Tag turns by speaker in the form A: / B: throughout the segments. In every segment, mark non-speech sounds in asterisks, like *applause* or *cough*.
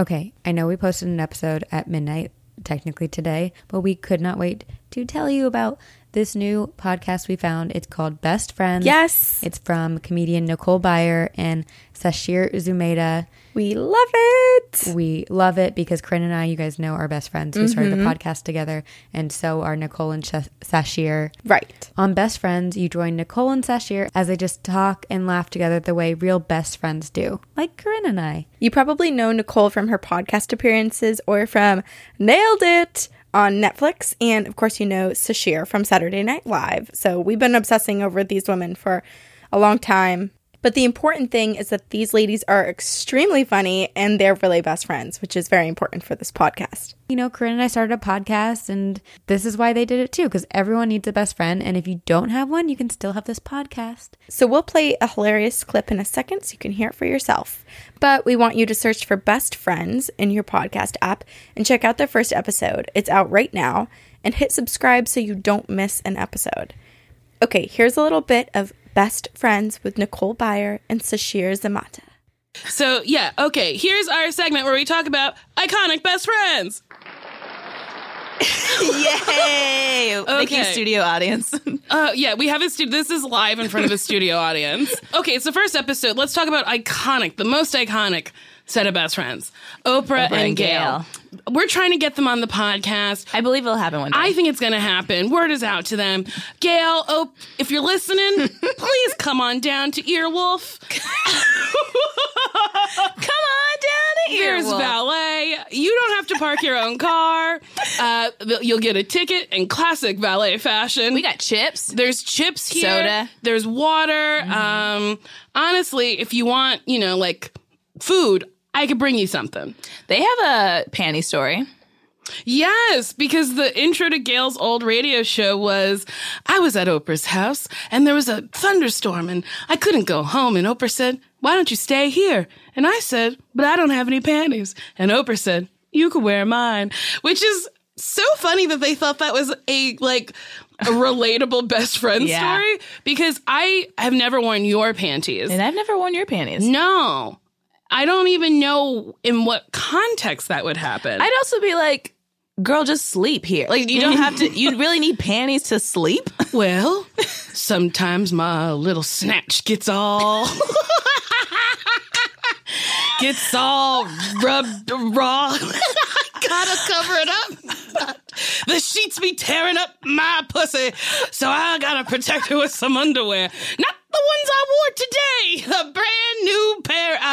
A: Okay, I know we posted an episode at midnight, technically today, but we could not wait to tell you about this new podcast we found. It's called Best Friends.
B: Yes.
A: It's from comedian Nicole Byer and Sasheer Zamata.
B: We love it.
A: We love it because Corinne and I, you guys know, are best friends. We started the mm-hmm. podcast together, and so are Nicole and Sh- Sasheer.
B: Right.
A: On Best Friends, you join Nicole and Sasheer as they just talk and laugh together the way real best friends do, like Corinne and I.
B: You probably know Nicole from her podcast appearances or from Nailed It on Netflix. And of course, you know Sasheer from Saturday Night Live. So we've been obsessing over these women for a long time. But the important thing is that these ladies are extremely funny and they're really best friends, which is very important for this podcast.
A: You know, Corinne and I started a podcast, and this is why they did it too, because everyone needs a best friend. And if you don't have one, you can still have this podcast.
B: So we'll play a hilarious clip in a second so you can hear it for yourself. But we want you to search for Best Friends in your podcast app and check out their first episode. It's out right now. And hit subscribe so you don't miss an episode. Okay, here's a little bit of Best Friends with Nicole Byer and Sasheer Zamata.
C: So, yeah, okay, here's our segment where we talk about iconic best friends. *laughs*
D: Yay! Thank you,
C: Okay.
D: studio audience. *laughs*
C: Uh, yeah, we have a studio. this is live in front of a studio audience. Okay, it's the first episode. Let's talk about iconic, the most iconic set of best friends Oprah, and,
D: and
C: Gayle. We're trying to get them on the podcast.
D: I believe it'll happen one day.
C: I think it's going to happen. Word is out to them. Gayle, oh, if you're listening, *laughs* please come on down to Earwolf. *laughs*
D: Come on down to Earwolf.
C: There's valet. You don't have to park your own car. *laughs* Uh, you'll get a ticket in classic valet fashion.
D: We got chips.
C: There's chips here.
D: Soda.
C: There's water. Um, honestly, if you want, you know, like food, I could bring you something.
D: They have a panty story.
C: Yes, because the intro to Gayle's old radio show was I was at Oprah's house and there was a thunderstorm and I couldn't go home. And Oprah said, Why don't you stay here? And I said, But I don't have any panties. And Oprah said, You could wear mine, which is so funny that they thought that was a like a relatable *laughs* best friend
D: Yeah.
C: story because I have never worn your panties.
D: And I've never worn your panties.
C: no. I don't even know in what context that would happen.
D: I'd also be like, girl, just sleep here. Like, you don't have to, you *laughs* really need panties to sleep?
C: Well, *laughs* sometimes my little snatch gets all *laughs* gets all rubbed raw. I gotta cover it up. The sheets be tearing up my pussy, so I gotta protect her with some underwear. Not the ones I wore today. A brand new pair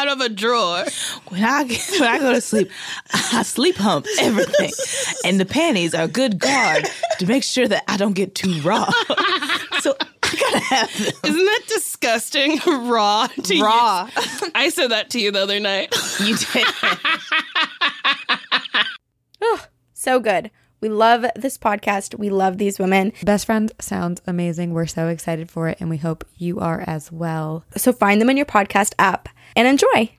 C: out of a drawer.
D: When I, *laughs* when I go to sleep, I sleep hump everything. And the panties are a good guard to make sure that I don't get too raw. *laughs* so I gotta have them.
C: Isn't that disgusting? *laughs* Raw. To use?
D: Raw.
C: I said that to you the other night.
D: You did.
B: oh, So good. We love this podcast. We love these women.
A: Best Friends sounds amazing. We're so excited for it, and we hope you are as well.
B: So find them in your podcast app and enjoy.